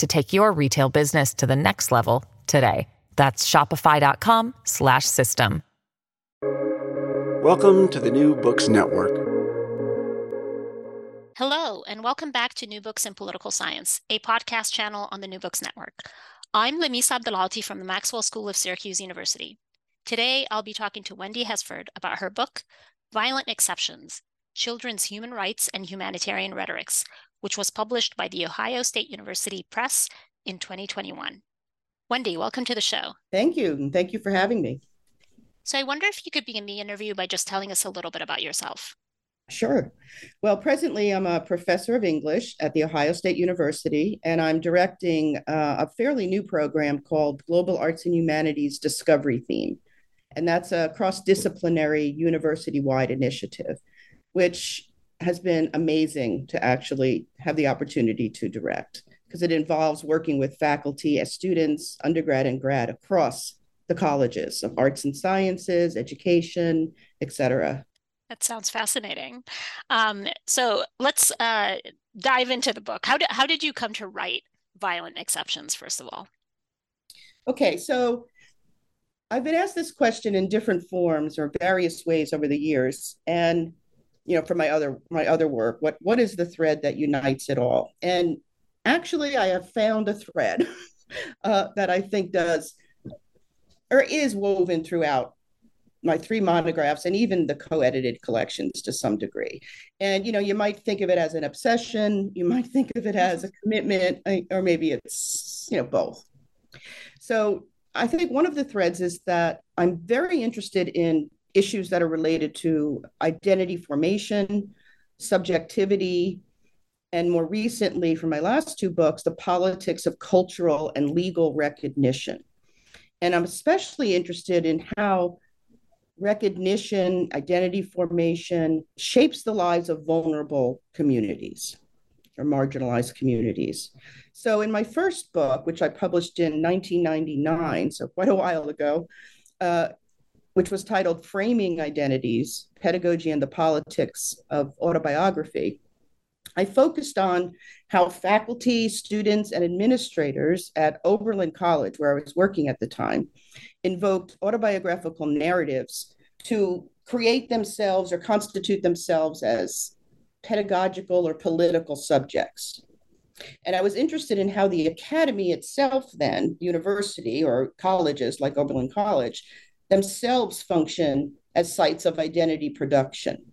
to take your retail business to the next level today. That's shopify.com slash system. Welcome to the New Books Network. Hello, and welcome back to New Books in Political Science, a podcast channel on the New Books Network. I'm Lamisa Abdelalty from the Maxwell School of Syracuse University. Today, I'll be talking to Wendy Hesford about her book, Violent Exceptions Children's Human Rights and Humanitarian Rhetorics, which was published by the Ohio State University Press in 2021. Wendy, welcome to the show. Thank you. And thank you for having me. So, I wonder if you could begin the interview by just telling us a little bit about yourself. Sure. Well, presently, I'm a professor of English at The Ohio State University, and I'm directing uh, a fairly new program called Global Arts and Humanities Discovery Theme. And that's a cross disciplinary university wide initiative, which has been amazing to actually have the opportunity to direct because it involves working with faculty as students, undergrad and grad across the colleges of arts and sciences, education, et cetera. That sounds fascinating. Um, so let's uh, dive into the book. How did how did you come to write Violent Exceptions? First of all. Okay, so I've been asked this question in different forms or various ways over the years, and you know, for my other my other work, what what is the thread that unites it all? And actually, I have found a thread uh, that I think does or is woven throughout my three monographs and even the co-edited collections to some degree and you know you might think of it as an obsession you might think of it as a commitment or maybe it's you know both so i think one of the threads is that i'm very interested in issues that are related to identity formation subjectivity and more recently for my last two books the politics of cultural and legal recognition and i'm especially interested in how recognition, identity formation shapes the lives of vulnerable communities or marginalized communities. So, in my first book, which I published in 1999, so quite a while ago, uh, which was titled Framing Identities Pedagogy and the Politics of Autobiography, I focused on how faculty, students, and administrators at Oberlin College, where I was working at the time, invoked autobiographical narratives to create themselves or constitute themselves as pedagogical or political subjects. And I was interested in how the academy itself, then, university or colleges like Oberlin College, themselves function as sites of identity production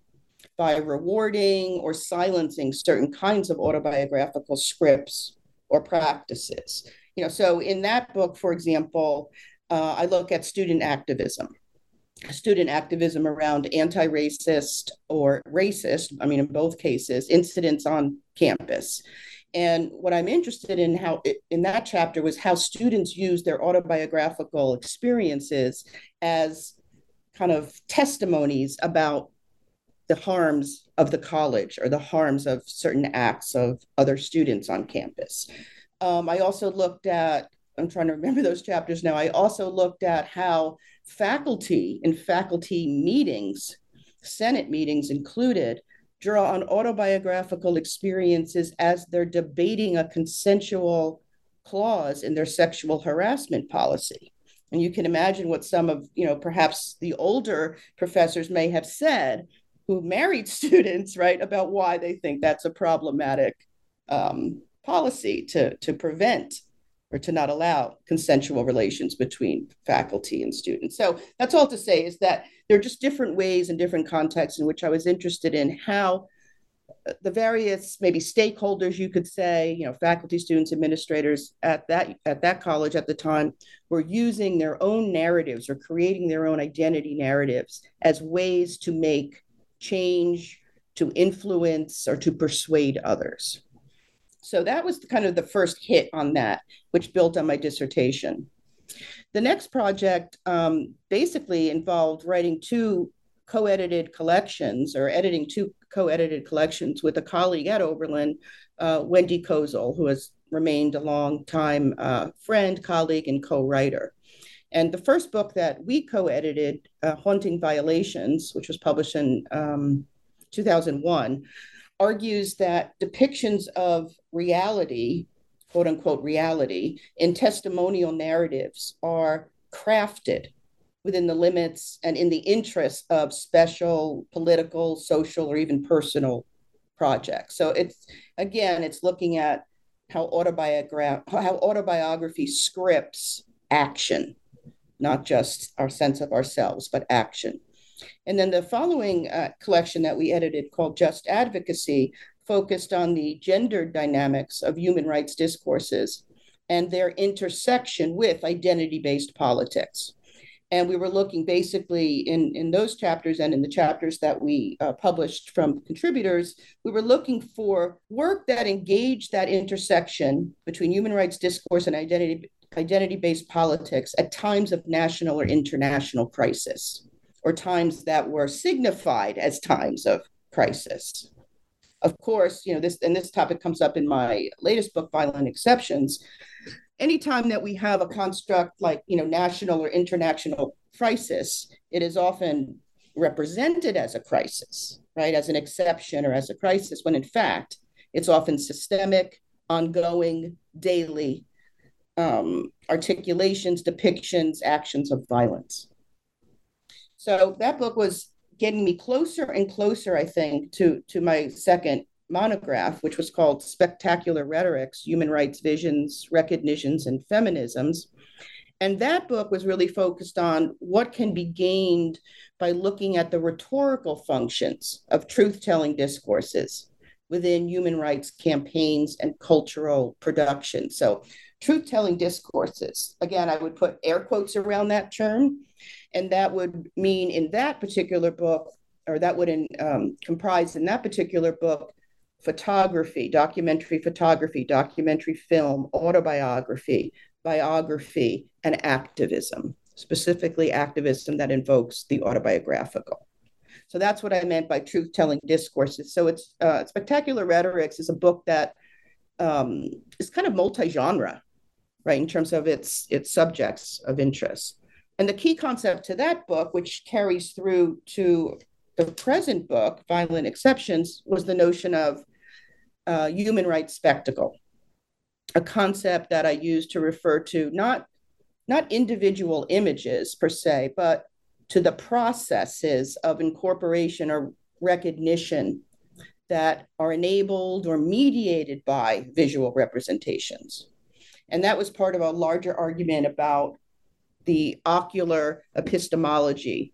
by rewarding or silencing certain kinds of autobiographical scripts or practices. You know, so in that book, for example, uh, I look at student activism, student activism around anti racist or racist, I mean, in both cases, incidents on campus. And what I'm interested in how in that chapter was how students use their autobiographical experiences as kind of testimonies about the harms of the college or the harms of certain acts of other students on campus. Um, I also looked at I'm trying to remember those chapters now. I also looked at how faculty in faculty meetings, Senate meetings included, draw on autobiographical experiences as they're debating a consensual clause in their sexual harassment policy. And you can imagine what some of, you know, perhaps the older professors may have said who married students, right, about why they think that's a problematic um, policy to, to prevent or to not allow consensual relations between faculty and students. So that's all to say is that there are just different ways and different contexts in which I was interested in how uh, the various maybe stakeholders you could say you know faculty students administrators at that at that college at the time were using their own narratives or creating their own identity narratives as ways to make change to influence or to persuade others so that was kind of the first hit on that, which built on my dissertation. The next project um, basically involved writing two co edited collections or editing two co edited collections with a colleague at Oberlin, uh, Wendy Kozol, who has remained a long time uh, friend, colleague, and co writer. And the first book that we co edited, uh, Haunting Violations, which was published in um, 2001, argues that depictions of reality, quote unquote reality, in testimonial narratives are crafted within the limits and in the interest of special political, social, or even personal projects. So it's again, it's looking at how autobiograph how autobiography scripts action, not just our sense of ourselves, but action. And then the following uh, collection that we edited called Just Advocacy focused on the gender dynamics of human rights discourses and their intersection with identity based politics. And we were looking basically in, in those chapters and in the chapters that we uh, published from contributors, we were looking for work that engaged that intersection between human rights discourse and identity identity based politics at times of national or international crisis or times that were signified as times of crisis. Of course, you know, this and this topic comes up in my latest book, Violent Exceptions. Anytime that we have a construct like, you know, national or international crisis, it is often represented as a crisis, right? As an exception or as a crisis, when in fact, it's often systemic, ongoing, daily um, articulations, depictions, actions of violence. So that book was getting me closer and closer, I think, to, to my second monograph, which was called Spectacular Rhetorics Human Rights Visions, Recognitions, and Feminisms. And that book was really focused on what can be gained by looking at the rhetorical functions of truth telling discourses within human rights campaigns and cultural production. So, truth telling discourses, again, I would put air quotes around that term and that would mean in that particular book, or that would in, um, comprise in that particular book, photography, documentary photography, documentary film, autobiography, biography, and activism, specifically activism that invokes the autobiographical. So that's what I meant by truth telling discourses. So it's uh, Spectacular Rhetorics is a book that um, is kind of multi genre, right, in terms of its its subjects of interest. And the key concept to that book, which carries through to the present book, Violent Exceptions, was the notion of uh, human rights spectacle, a concept that I use to refer to not, not individual images per se, but to the processes of incorporation or recognition that are enabled or mediated by visual representations. And that was part of a larger argument about the ocular epistemology,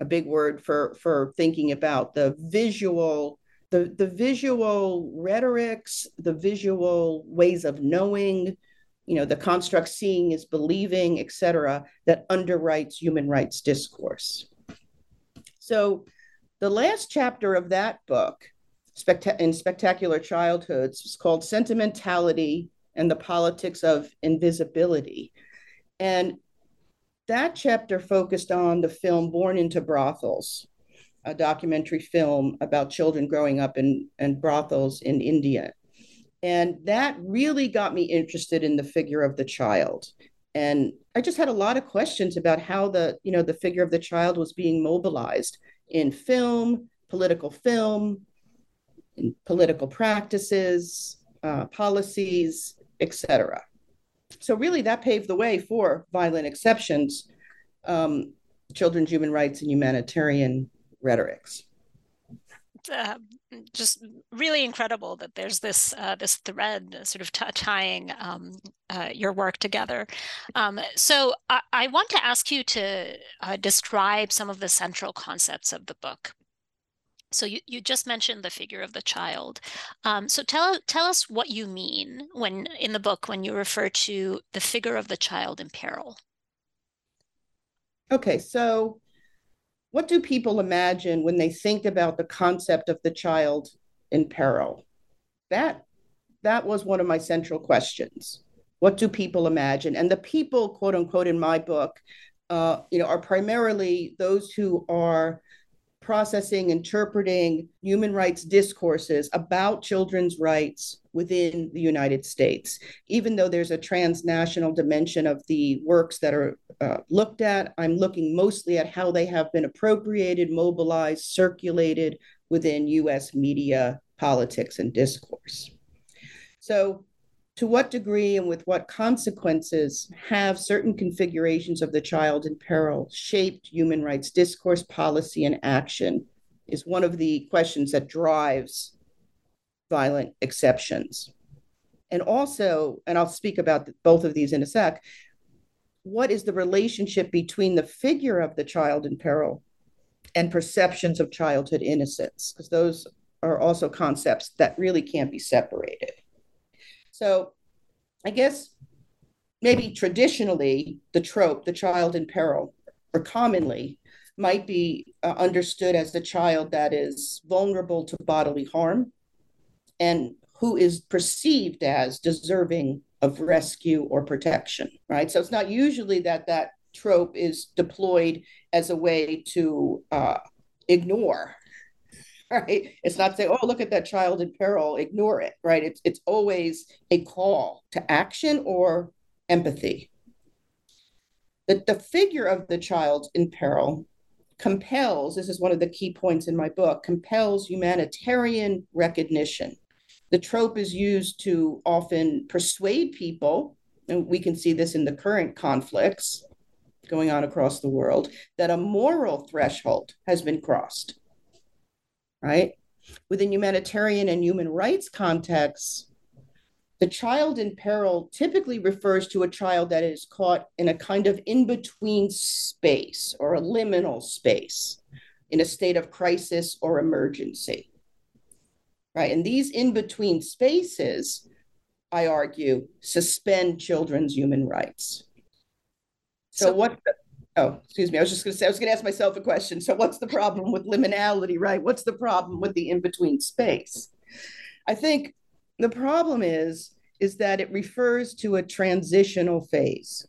a big word for, for thinking about the visual, the, the visual rhetorics, the visual ways of knowing, you know, the construct seeing is believing, et cetera, that underwrites human rights discourse. So the last chapter of that book, in Spectacular Childhoods, is called Sentimentality and the Politics of Invisibility. And that chapter focused on the film Born into Brothels, a documentary film about children growing up in, in brothels in India. And that really got me interested in the figure of the child and I just had a lot of questions about how the you know the figure of the child was being mobilized in film, political film, political practices, uh, policies, etc. So really, that paved the way for violent exceptions, um, children's human rights and humanitarian rhetorics. Uh, just really incredible that there's this uh, this thread sort of t- tying um, uh, your work together. Um, so I-, I, want to ask you to uh, describe some of the central concepts of the book. So you, you just mentioned the figure of the child. Um, so tell tell us what you mean when in the book when you refer to the figure of the child in peril. Okay, so what do people imagine when they think about the concept of the child in peril? That that was one of my central questions. What do people imagine? And the people, quote unquote, in my book, uh, you know, are primarily those who are processing, interpreting human rights discourses about children's rights within the United States. Even though there's a transnational dimension of the works that are uh, looked at, I'm looking mostly at how they have been appropriated, mobilized, circulated within US media, politics, and discourse. So to what degree and with what consequences have certain configurations of the child in peril shaped human rights discourse, policy, and action is one of the questions that drives violent exceptions. And also, and I'll speak about both of these in a sec, what is the relationship between the figure of the child in peril and perceptions of childhood innocence? Because those are also concepts that really can't be separated. So I guess maybe traditionally the trope, the child in peril, or commonly might be uh, understood as the child that is vulnerable to bodily harm and who is perceived as deserving of rescue or protection, right? So it's not usually that that trope is deployed as a way to uh, ignore right? It's not saying, oh, look at that child in peril, ignore it, right? It's it's always a call to action or empathy. The, the figure of the child in peril compels, this is one of the key points in my book, compels humanitarian recognition. The trope is used to often persuade people, and we can see this in the current conflicts going on across the world, that a moral threshold has been crossed right? Within humanitarian and human rights contexts, the child in peril typically refers to a child that is caught in a kind of in between space or a liminal space in a state of crisis or emergency. Right. And these in between spaces, I argue, suspend children's human rights. So, so what the, Oh, excuse me. I was just going to say, I was going to ask myself a question. So, what's the problem with liminality, right? What's the problem with the in between space? I think the problem is is that it refers to a transitional phase,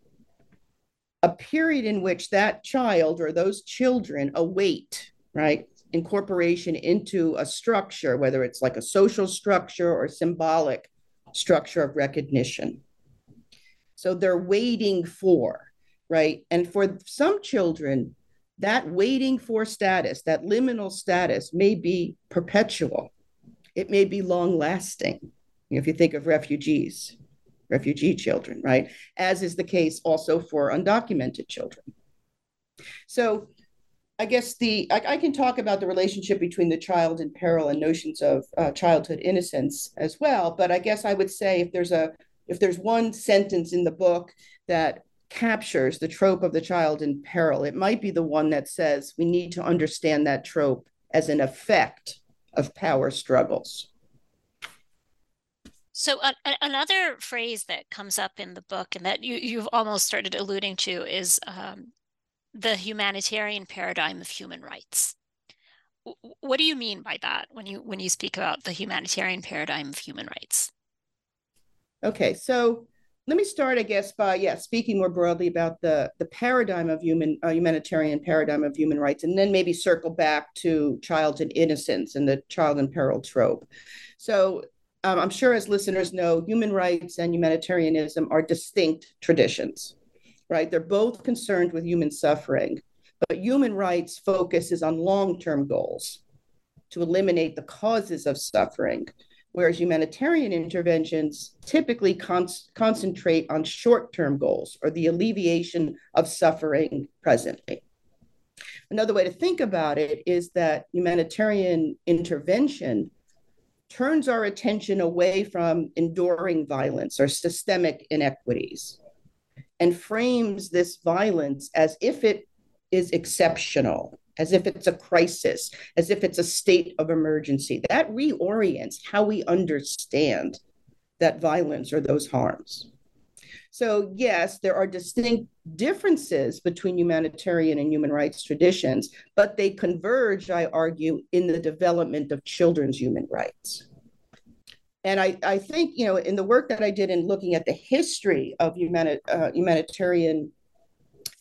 a period in which that child or those children await, right, incorporation into a structure, whether it's like a social structure or symbolic structure of recognition. So they're waiting for right? And for some children, that waiting for status, that liminal status may be perpetual. It may be long lasting. If you think of refugees, refugee children, right? As is the case also for undocumented children. So I guess the I, I, can talk about the relationship between the child in peril and notions of uh, childhood innocence as well. But I guess I would say if there's a if there's one sentence in the book that captures the trope of the child in peril, it might be the one that says we need to understand that trope as an effect of power struggles. So uh, another phrase that comes up in the book and that you, you've almost started alluding to is um, the humanitarian paradigm of human rights. What do you mean by that when you when you speak about the humanitarian paradigm of human rights? Okay, so let me start, I guess, by yeah, speaking more broadly about the the paradigm of human uh, humanitarian paradigm of human rights, and then maybe circle back to child and innocence and the child in peril trope. So um, I'm sure, as listeners know, human rights and humanitarianism are distinct traditions. right? They're both concerned with human suffering, but human rights focuses on long term goals to eliminate the causes of suffering, whereas humanitarian interventions typically con- concentrate on short term goals or the alleviation of suffering presently. Another way to think about it is that humanitarian intervention turns our attention away from enduring violence or systemic inequities and frames this violence as if it is exceptional, as if it's a crisis, as if it's a state of emergency. That reorients how we understand that violence or those harms. So, yes, there are distinct differences between humanitarian and human rights traditions, but they converge, I argue, in the development of children's human rights. And I, I think, you know, in the work that I did in looking at the history of humani- uh, humanitarian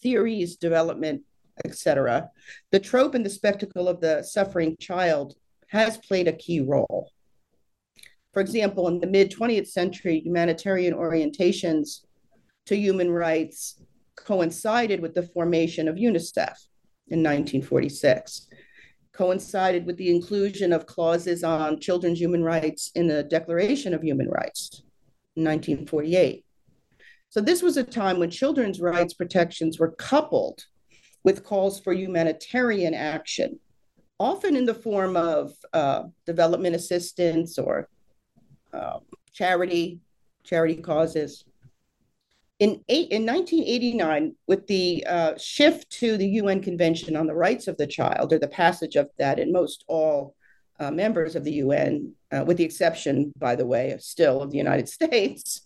theories, development, etc., the trope and the spectacle of the suffering child has played a key role. For example, in the mid 20th century, humanitarian orientations to human rights coincided with the formation of UNICEF in 1946, coincided with the inclusion of clauses on children's human rights in the Declaration of Human Rights in 1948. So, this was a time when children's rights protections were coupled with calls for humanitarian action, often in the form of uh, development assistance or uh, charity, charity causes. In, eight, in 1989, with the uh, shift to the UN Convention on the Rights of the Child, or the passage of that in most all uh, members of the UN, uh, with the exception, by the way, still of the United States,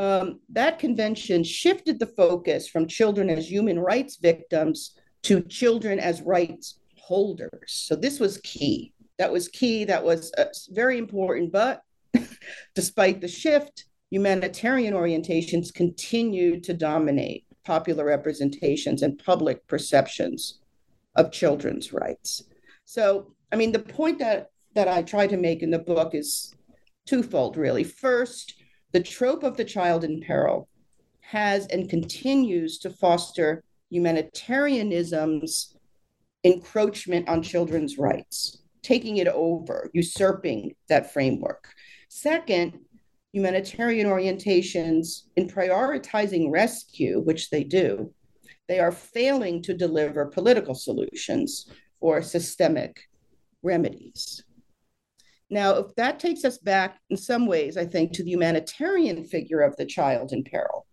um, that convention shifted the focus from children as human rights victims to children as rights holders. So this was key. That was key. That was uh, very important. But despite the shift, humanitarian orientations continue to dominate popular representations and public perceptions of children's rights. So, I mean, the point that, that I try to make in the book is twofold, really. First, the trope of the child in peril has and continues to foster humanitarianism's encroachment on children's rights, taking it over, usurping that framework. Second, humanitarian orientations in prioritizing rescue, which they do, they are failing to deliver political solutions or systemic remedies. Now, if that takes us back in some ways, I think, to the humanitarian figure of the child in peril,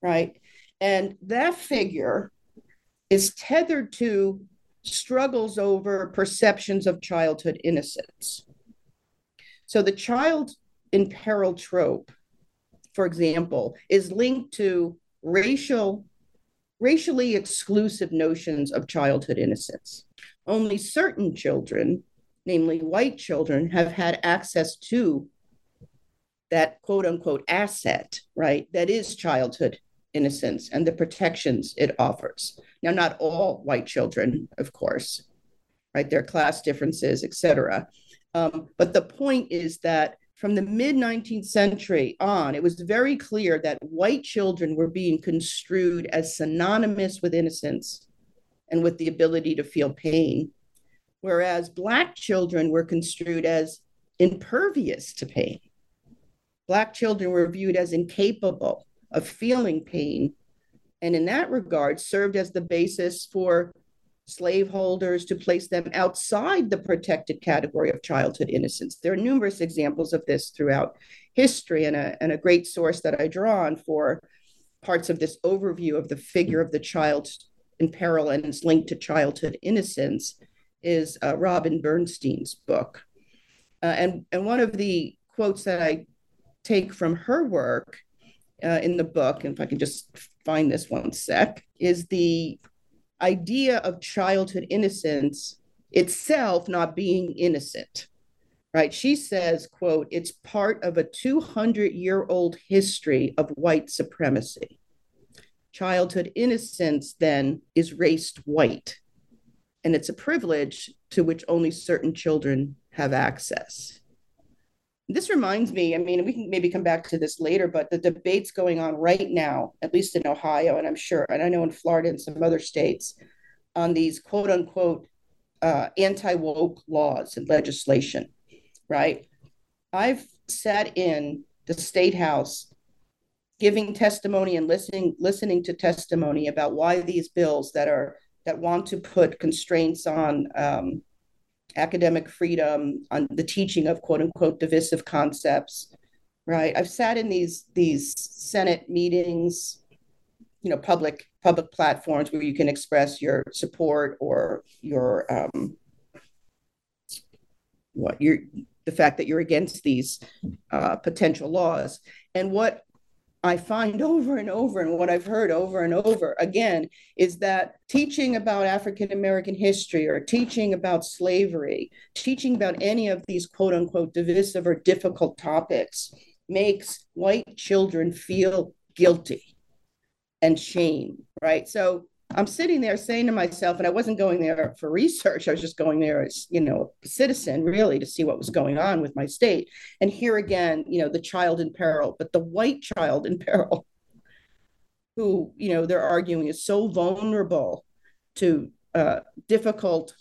right? And that figure is tethered to struggles over perceptions of childhood innocence. So the child in peril trope, for example, is linked to racial, racially exclusive notions of childhood innocence. Only certain children, namely white children, have had access to that quote unquote asset, right? That is childhood innocence and the protections it offers. Now, not all white children, of course, right? There are class differences, et cetera. Um, but the point is that from the mid 19th century on, it was very clear that white children were being construed as synonymous with innocence and with the ability to feel pain, whereas Black children were construed as impervious to pain. Black children were viewed as incapable of feeling pain, and in that regard, served as the basis for slaveholders to place them outside the protected category of childhood innocence. There are numerous examples of this throughout history, and a, and a great source that I draw on for parts of this overview of the figure of the child in peril and its linked to childhood innocence is uh, Robin Bernstein's book. Uh, and, and one of the quotes that I take from her work uh, in the book, and if I can just find this one sec, is the idea of childhood innocence itself not being innocent right? She says quote it's part of a 200 year old history of white supremacy. Childhood innocence then is raced white and it's a privilege to which only certain children have access this reminds me, I mean, we can maybe come back to this later, but the debates going on right now, at least in Ohio, and I'm sure, and I know in Florida and some other states, on these quote unquote uh, anti woke laws and legislation, right? I've sat in the state house giving testimony and listening listening to testimony about why these bills that are that want to put constraints on um, academic freedom, on the teaching of quote unquote divisive concepts, right? I've sat in these these Senate meetings, you know, public public platforms where you can express your support or your um, what your the fact that you're against these uh, potential laws. And what I find over and over, and what I've heard over and over again, is that teaching about African American history or teaching about slavery, teaching about any of these quote unquote divisive or difficult topics makes white children feel guilty and shame, right? So I'm sitting there saying to myself, and I wasn't going there for research, I was just going there as, you know, a citizen really to see what was going on with my state. And here again, you know, the child in peril, but the white child in peril, who, you know, they're arguing is so vulnerable to uh, difficult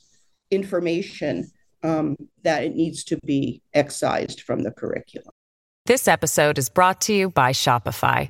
information um, that it needs to be excised from the curriculum. This episode is brought to you by Shopify.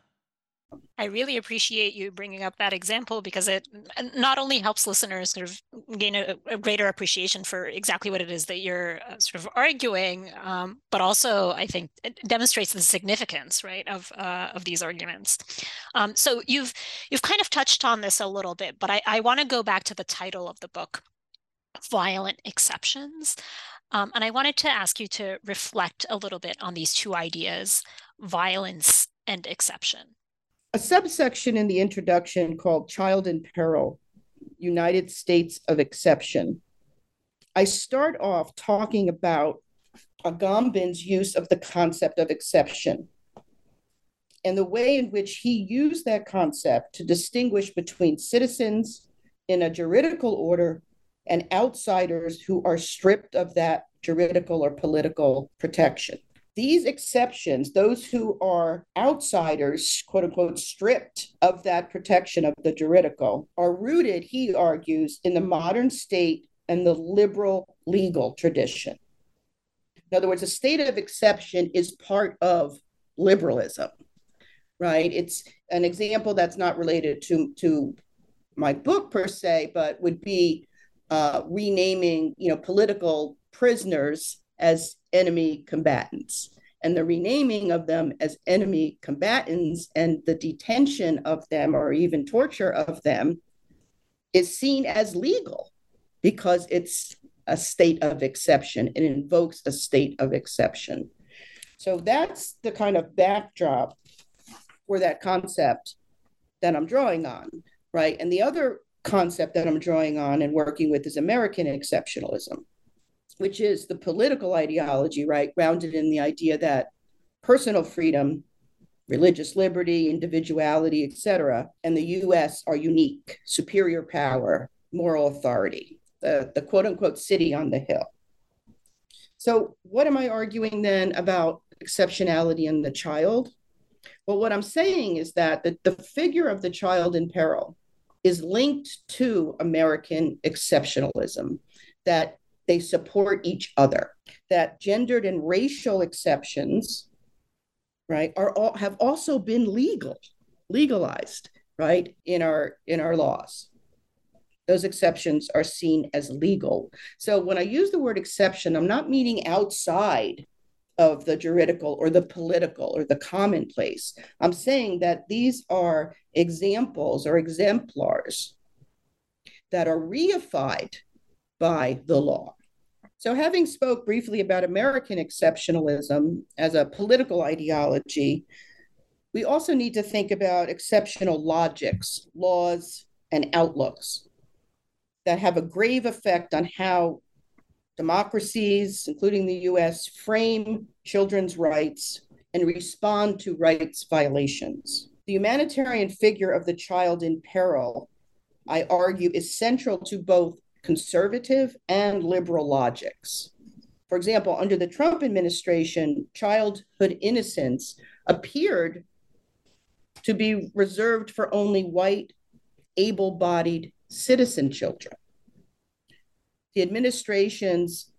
I really appreciate you bringing up that example because it not only helps listeners sort of gain a, a greater appreciation for exactly what it is that you're uh, sort of arguing, um, but also I think it demonstrates the significance, right, of uh, of these arguments. Um, so you've you've kind of touched on this a little bit, but I, I want to go back to the title of the book, "Violent Exceptions." Um, and I wanted to ask you to reflect a little bit on these two ideas, violence and exception a subsection in the introduction called Child in Peril, United States of Exception. I start off talking about Agamben's use of the concept of exception and the way in which he used that concept to distinguish between citizens in a juridical order and outsiders who are stripped of that juridical or political protection. These exceptions, those who are outsiders, quote unquote, stripped of that protection of the juridical, are rooted, he argues, in the modern state and the liberal legal tradition. In other words, a state of exception is part of liberalism, right? It's an example that's not related to, to my book per se, but would be uh, renaming, you know, political prisoners as enemy combatants and the renaming of them as enemy combatants and the detention of them or even torture of them is seen as legal because it's a state of exception. It invokes a state of exception. So that's the kind of backdrop for that concept that I'm drawing on, right? And the other concept that I'm drawing on and working with is American exceptionalism which is the political ideology, right, grounded in the idea that personal freedom, religious liberty, individuality, etc., and the U.S. are unique, superior power, moral authority, the, the quote unquote city on the hill. So, what am I arguing then about exceptionality in the child? Well, what I'm saying is that the, the figure of the child in peril is linked to American exceptionalism, that they support each other. That gendered and racial exceptions, right, are all have also been legal, legalized, right, in our in our laws. Those exceptions are seen as legal. So when I use the word exception, I'm not meaning outside of the juridical or the political or the commonplace. I'm saying that these are examples or exemplars that are reified by the law. So, having spoke briefly about American exceptionalism as a political ideology, we also need to think about exceptional logics, laws, and outlooks that have a grave effect on how democracies, including the US, frame children's rights and respond to rights violations. The humanitarian figure of the child in peril, I argue, is central to both conservative and liberal logics. For example, under the Trump administration, childhood innocence appeared to be reserved for only white, able bodied citizen children. The administration's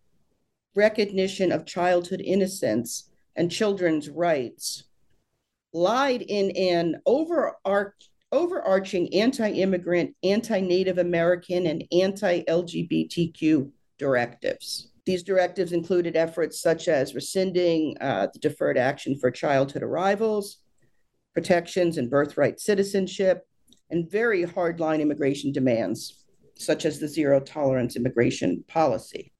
recognition of childhood innocence and children's rights lied in an overarching anti immigrant, anti Native American, and anti LGBTQ directives. These directives included efforts such as rescinding uh, the deferred action for childhood arrivals, protections and birthright citizenship, and very hardline immigration demands, such as the zero tolerance immigration policy,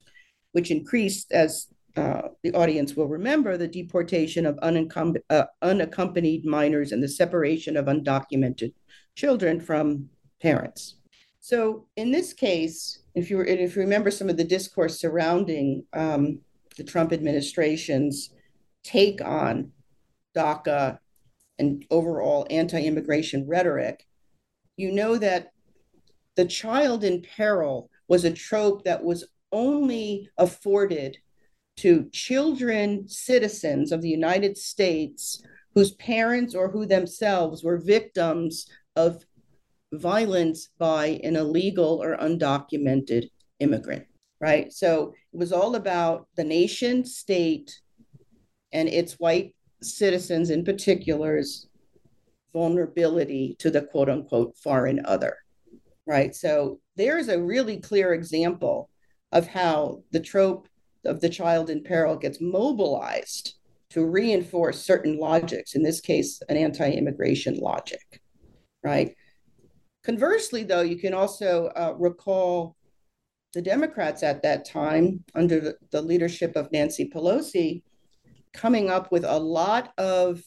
which increased, as uh, the audience will remember, the deportation of uh, unaccompanied minors and the separation of undocumented children from parents. So, in this case, if you, were, if you remember some of the discourse surrounding um, the Trump administration's take on DACA and overall anti immigration rhetoric, you know that the child in peril was a trope that was only afforded to children, citizens of the United States whose parents or who themselves were victims of violence by an illegal or undocumented immigrant, right? So it was all about the nation state and its white citizens in particular's vulnerability to the quote unquote foreign other, right? So there is a really clear example of how the trope of the child in peril gets mobilized to reinforce certain logics, in this case, an anti immigration logic, right? Conversely, though, you can also uh, recall the Democrats at that time, under the, the leadership of Nancy Pelosi, coming up with a lot of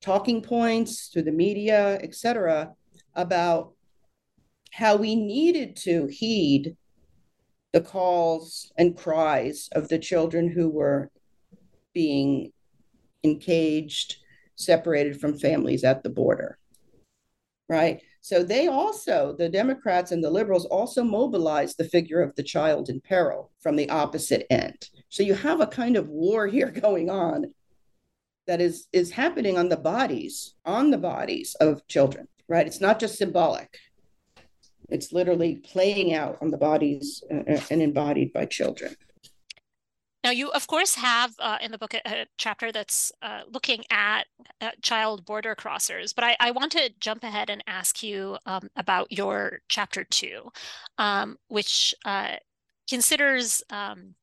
talking points through the media, et cetera, about how we needed to heed the calls and cries of the children who were being encaged, separated from families at the border. Right? So they also, the Democrats and the liberals also mobilized the figure of the child in peril from the opposite end. So you have a kind of war here going on that is is happening on the bodies, on the bodies of children, right? It's not just symbolic. It's literally playing out on the bodies uh, and embodied by children. Now, you of course have uh, in the book a, a chapter that's uh, looking at uh, child border crossers, but I, I, want to jump ahead and ask you um, about your chapter two, um, which uh, considers um,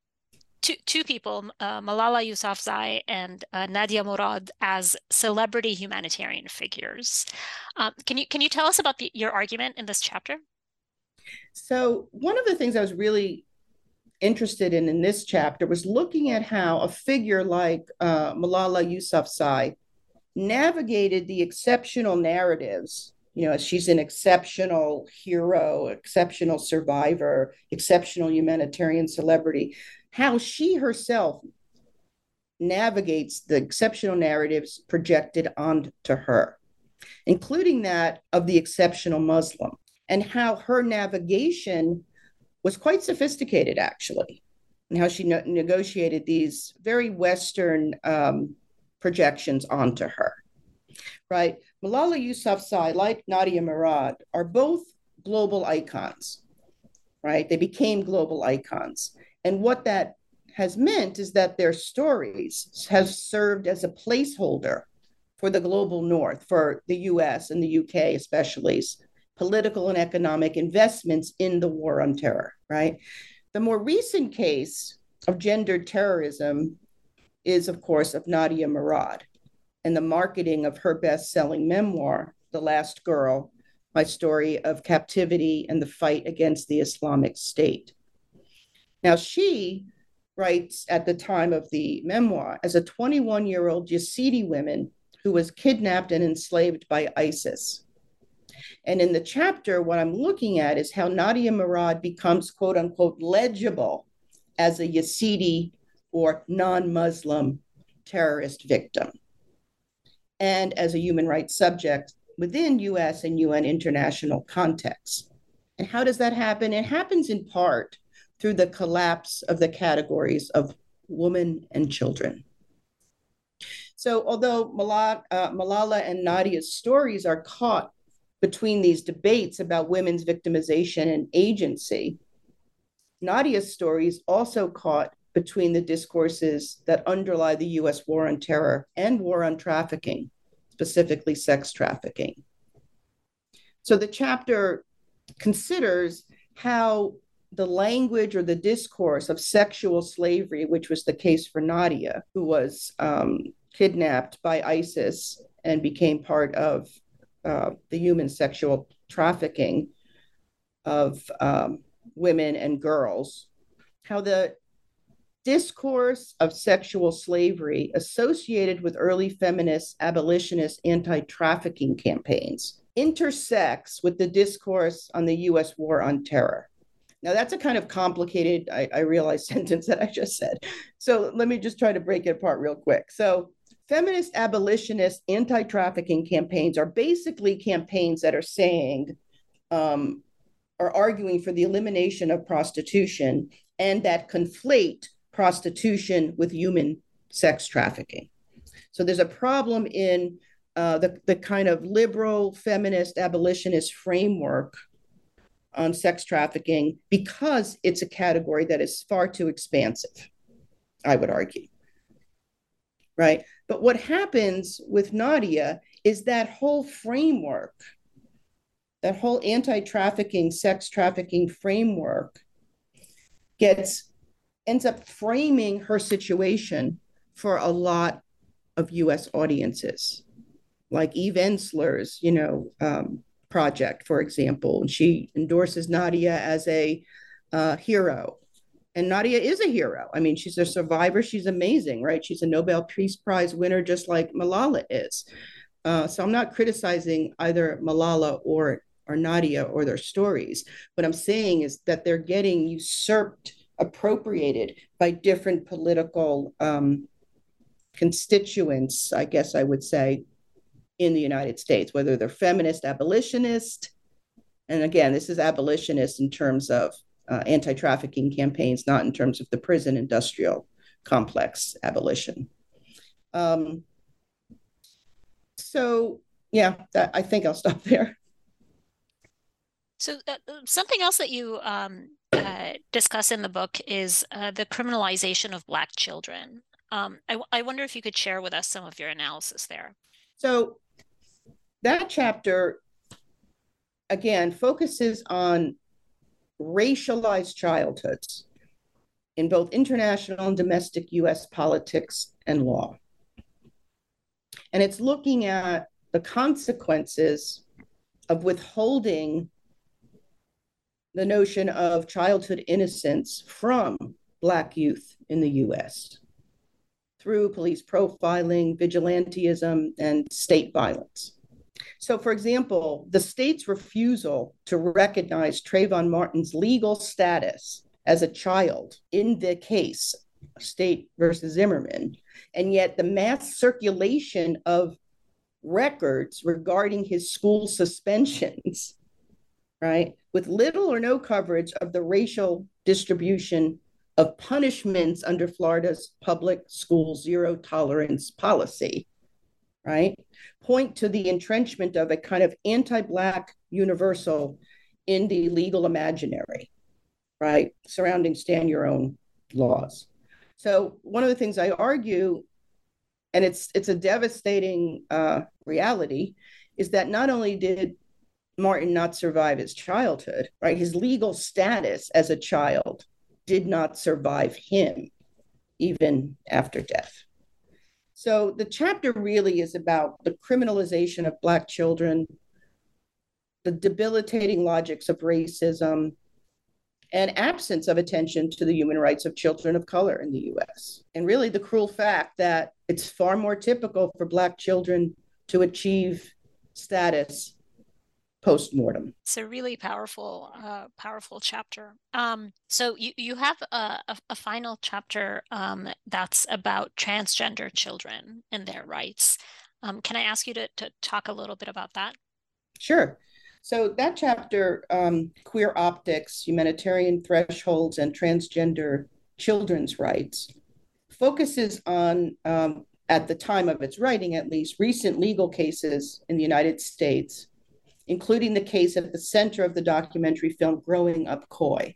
two, two people, uh, Malala Yousafzai and uh, Nadia Murad, as celebrity humanitarian figures. Um, can you can you tell us about the, your argument in this chapter? So one of the things I was really interested in in this chapter was looking at how a figure like uh, Malala Yousafzai navigated the exceptional narratives. You know, she's an exceptional hero, exceptional survivor, exceptional humanitarian celebrity. How she herself navigates the exceptional narratives projected onto her, including that of the exceptional Muslim, and how her navigation was quite sophisticated, actually, and how she no- negotiated these very Western um, projections onto her. Right? Malala Yousafzai, like Nadia Murad, are both global icons. Right? They became global icons. And what that has meant is that their stories have served as a placeholder for the global north, for the US and the UK especially, political and economic investments in the war on terror, right? The more recent case of gendered terrorism is, of course, of Nadia Murad and the marketing of her best selling memoir, The Last Girl My Story of Captivity and the Fight Against the Islamic State. Now, she writes at the time of the memoir as a 21 year old Yazidi woman who was kidnapped and enslaved by ISIS. And in the chapter, what I'm looking at is how Nadia Murad becomes, quote unquote, legible as a Yazidi or non Muslim terrorist victim and as a human rights subject within US and UN international contexts. And how does that happen? It happens in part through the collapse of the categories of woman and children. So, although Malala, uh, Malala and Nadia's stories are caught between these debates about women's victimization and agency, Nadia's stories also caught between the discourses that underlie the US war on terror and war on trafficking, specifically sex trafficking. So the chapter considers how the language or the discourse of sexual slavery, which was the case for Nadia, who was um, kidnapped by ISIS and became part of uh, the human sexual trafficking of um, women and girls, how the discourse of sexual slavery associated with early feminist, abolitionist, anti trafficking campaigns intersects with the discourse on the US war on terror. Now, that's a kind of complicated, I, I realize, sentence that I just said. So let me just try to break it apart real quick. So, feminist, abolitionist, anti trafficking campaigns are basically campaigns that are saying, um, are arguing for the elimination of prostitution and that conflate prostitution with human sex trafficking. So there's a problem in uh, the, the kind of liberal, feminist, abolitionist framework on sex trafficking because it's a category that is far too expansive, I would argue. Right. But what happens with Nadia is that whole framework, that whole anti trafficking, sex trafficking framework gets ends up framing her situation for a lot of US audiences, like Eve Ensler's, you know, um, project, for example. And she endorses Nadia as a uh, hero. And Nadia is a hero. I mean, she's a survivor. She's amazing, right? She's a Nobel Peace Prize winner, just like Malala is. Uh, so I'm not criticizing either Malala or or Nadia or their stories. What I'm saying is that they're getting usurped appropriated by different political um, constituents, I guess I would say, in the United States, whether they're feminist, abolitionist. And again, this is abolitionist in terms of uh, anti trafficking campaigns, not in terms of the prison industrial complex abolition. Um, so, yeah, that, I think I'll stop there. So, uh, something else that you um, uh, discuss in the book is uh, the criminalization of Black children. Um, I, I wonder if you could share with us some of your analysis there. So, that chapter, again, focuses on racialized childhoods in both international and domestic US politics and law. And it's looking at the consequences of withholding the notion of childhood innocence from Black youth in the US through police profiling, vigilantism, and state violence. So, for example, the state's refusal to recognize Trayvon Martin's legal status as a child in the case, State versus Zimmerman, and yet the mass circulation of records regarding his school suspensions right, with little or no coverage of the racial distribution of punishments under Florida's public school zero tolerance policy, right, point to the entrenchment of a kind of anti Black universal in the legal imaginary, right, surrounding stand your own laws. So, one of the things I argue, and it's it's a devastating uh, reality, is that not only did Martin not survive his childhood, right? His legal status as a child did not survive him even after death. So the chapter really is about the criminalization of Black children, the debilitating logics of racism, and absence of attention to the human rights of children of color in the US. And really, the cruel fact that it's far more typical for Black children to achieve status post-mortem. It's a really powerful uh, powerful chapter. Um, so you, you have a, a, a final chapter um, that's about transgender children and their rights. Um, can i ask you to, to talk a little bit about that? Sure. So that chapter um, queer optics humanitarian thresholds and transgender children's rights focuses on um, at the time of its writing at least recent legal cases in the united states including the case at the center of the documentary film Growing Up Coy.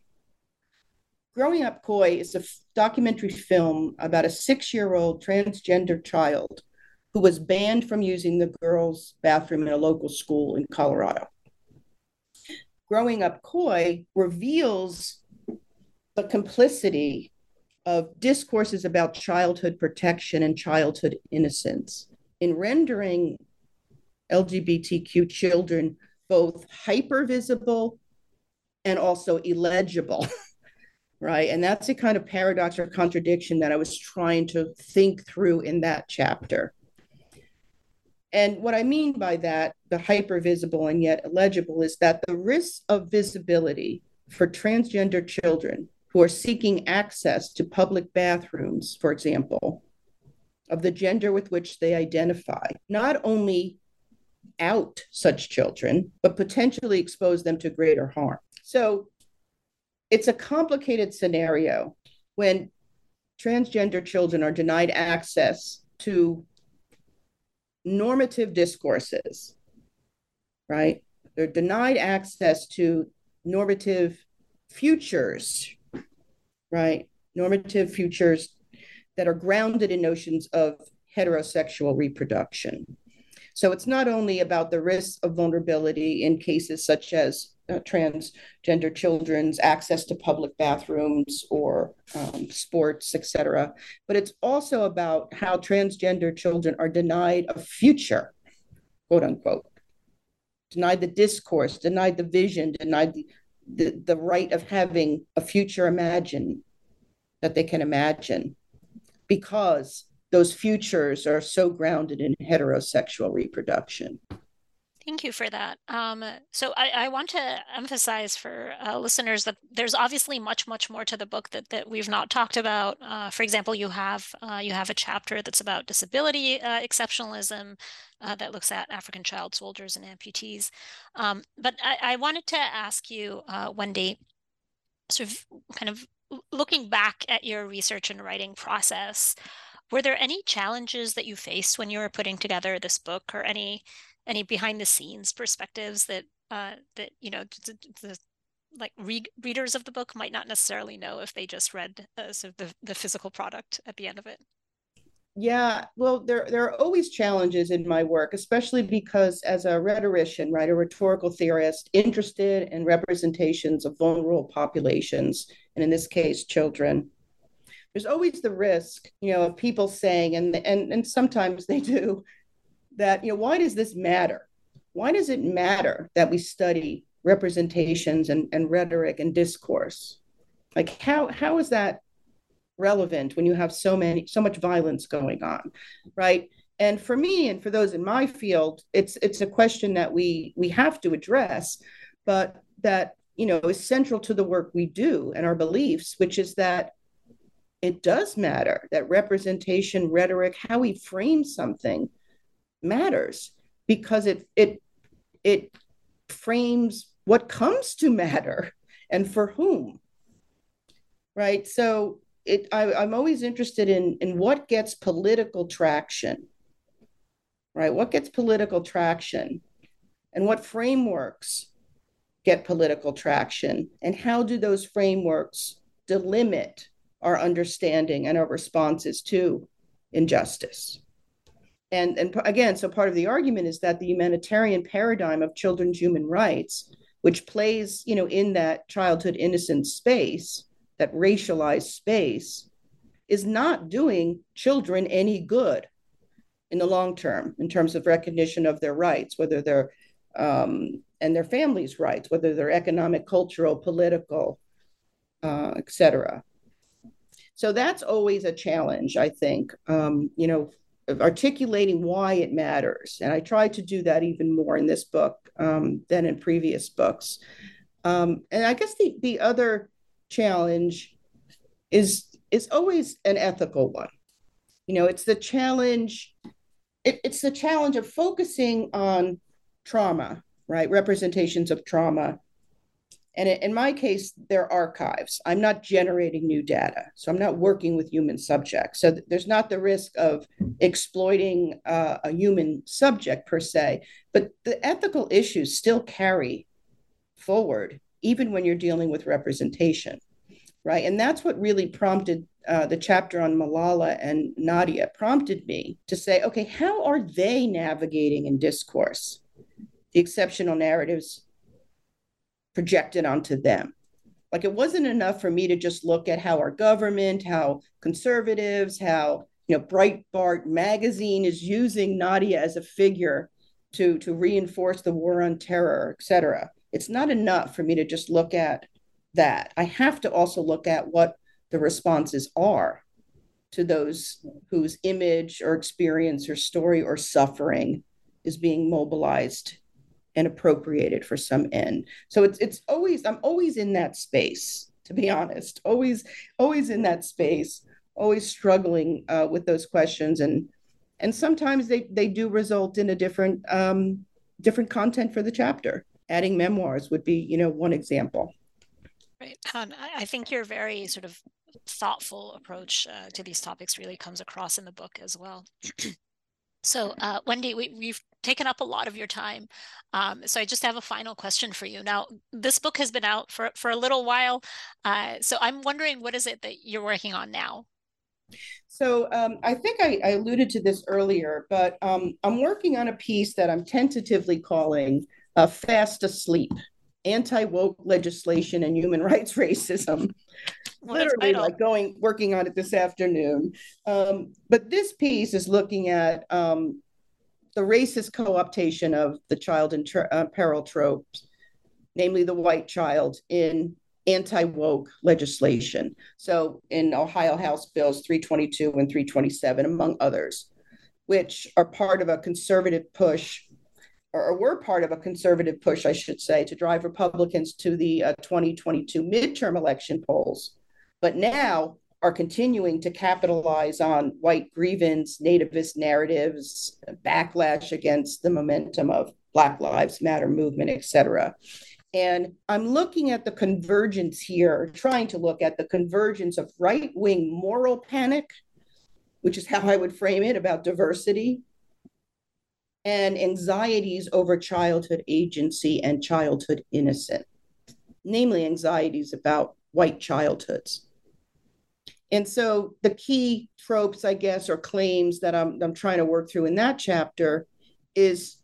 Growing Up Coy is a f- documentary film about a six year old transgender child who was banned from using the girls' bathroom in a local school in Colorado. Growing Up Coy reveals the complicity of discourses about childhood protection and childhood innocence in rendering LGBTQ children both hyper visible and also illegible. right. And that's a kind of paradox or contradiction that I was trying to think through in that chapter. And what I mean by that, the hyper visible and yet illegible, is that the risk of visibility for transgender children who are seeking access to public bathrooms, for example, of the gender with which they identify, not only out such children, but potentially expose them to greater harm. So it's a complicated scenario when transgender children are denied access to normative discourses, right? They're denied access to normative futures, right? Normative futures that are grounded in notions of heterosexual reproduction. So it's not only about the risks of vulnerability in cases such as uh, transgender children's access to public bathrooms or um, sports, etc. But it's also about how transgender children are denied a future, quote unquote, denied the discourse, denied the vision, denied the, the, the right of having a future imagined that they can imagine because those futures are so grounded in heterosexual reproduction. Thank you for that. Um, so I, I, want to emphasize for uh, listeners that there's obviously much, much more to the book that, that we've not talked about. Uh, for example, you have uh, you have a chapter that's about disability uh, exceptionalism uh, that looks at African child soldiers and amputees. Um, but I, I, wanted to ask you, uh, Wendy, sort of kind of looking back at your research and writing process. Were there any challenges that you faced when you were putting together this book, or any any behind the scenes perspectives that uh, that you know the, the like re- readers of the book might not necessarily know if they just read uh, sort of the, the physical product at the end of it? Yeah, well, there there are always challenges in my work, especially because as a rhetorician, right, a rhetorical theorist interested in representations of vulnerable populations, and in this case, children, there's always the risk, you know, of people saying, and and and sometimes they do, that you know, why does this matter? Why does it matter that we study representations and, and rhetoric and discourse? Like how how is that relevant when you have so many so much violence going on, right? And for me and for those in my field, it's it's a question that we we have to address, but that you know is central to the work we do and our beliefs, which is that it does matter that representation, rhetoric, how we frame something matters because it it it frames what comes to matter and for whom. Right. So it I, I'm always interested in in what gets political traction. Right. What gets political traction and what frameworks get political traction and how do those frameworks delimit our understanding and our responses to injustice. And, and again, so part of the argument is that the humanitarian paradigm of children's human rights, which plays, you know, in that childhood innocence space, that racialized space, is not doing children any good in the long term in terms of recognition of their rights, whether they're um, and their families' rights, whether they're economic, cultural, political, uh, etc. So that's always a challenge, I think. Um, you know, articulating why it matters, and I try to do that even more in this book um, than in previous books. Um, and I guess the the other challenge is is always an ethical one. You know, it's the challenge. It, it's the challenge of focusing on trauma, right? Representations of trauma. And in my case, they're archives. I'm not generating new data. So I'm not working with human subjects. So there's not the risk of exploiting uh, a human subject per se, but the ethical issues still carry forward, even when you're dealing with representation right? And that's what really prompted uh, the chapter on Malala and Nadia, prompted me to say, okay, how are they navigating in discourse the exceptional narratives projected onto them? Like it wasn't enough for me to just look at how our government, how conservatives, how you know Breitbart magazine is using Nadia as a figure to to reinforce the war on terror, et cetera. It's not enough for me to just look at that. I have to also look at what the responses are to those whose image or experience or story or suffering is being mobilized and appropriated for some end. So it's it's always I'm always in that space to be honest. Always always in that space, always struggling uh, with those questions and and sometimes they they do result in a different um, different content for the chapter. Adding memoirs would be you know one example. Right. Um, I think your very sort of thoughtful approach uh, to these topics really comes across in the book as well. so, uh, Wendy, we, have taken up a lot of your time. Um, so, I just have a final question for you. Now, this book has been out for, for a little while. Uh, so, I'm wondering what is it that you're working on now? So um, I think I, I, alluded to this earlier, but um, I'm working on a piece that I'm tentatively calling uh, "Fast Asleep." anti woke legislation and human rights racism. Literally, like going working on it this afternoon. Um, but this piece is looking at um, the racist co-optation of the child in uh, peril tropes, namely the white child, in anti woke legislation. So, in Ohio House Bills 322 and 327, among others, which are part of a conservative push or were part of a conservative push, I should say, to drive Republicans to the uh, 2022 midterm election polls, but now are continuing to capitalize on white grievance, nativist narratives, backlash against the momentum of Black Lives Matter movement, et cetera. And I'm looking at the convergence here, trying to look at the convergence of right wing moral panic, which is how I would frame it about diversity, and anxieties over childhood agency and childhood innocence, namely anxieties about white childhoods. And so the key tropes, I guess, or claims that I'm, I'm trying to work through in that chapter is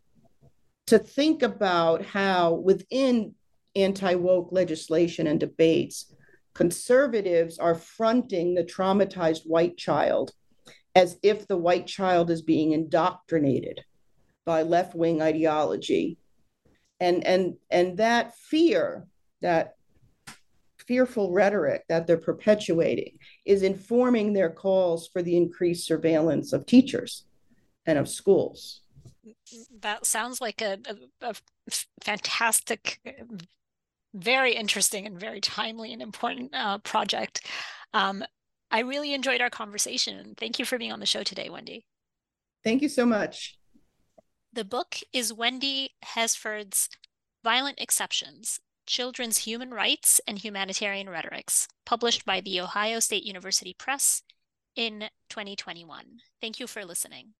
to think about how within anti woke legislation and debates, conservatives are fronting the traumatized white child as if the white child is being indoctrinated by left wing ideology. And, and, and that fear, that fearful rhetoric that they're perpetuating is informing their calls for the increased surveillance of teachers and of schools. That sounds like a, a, a fantastic, very interesting, and very timely and important uh, project. Um, I really enjoyed our conversation. Thank you for being on the show today, Wendy. Thank you so much. The book is Wendy Hesford's Violent Exceptions Children's Human Rights and Humanitarian Rhetorics, published by the Ohio State University Press in 2021. Thank you for listening.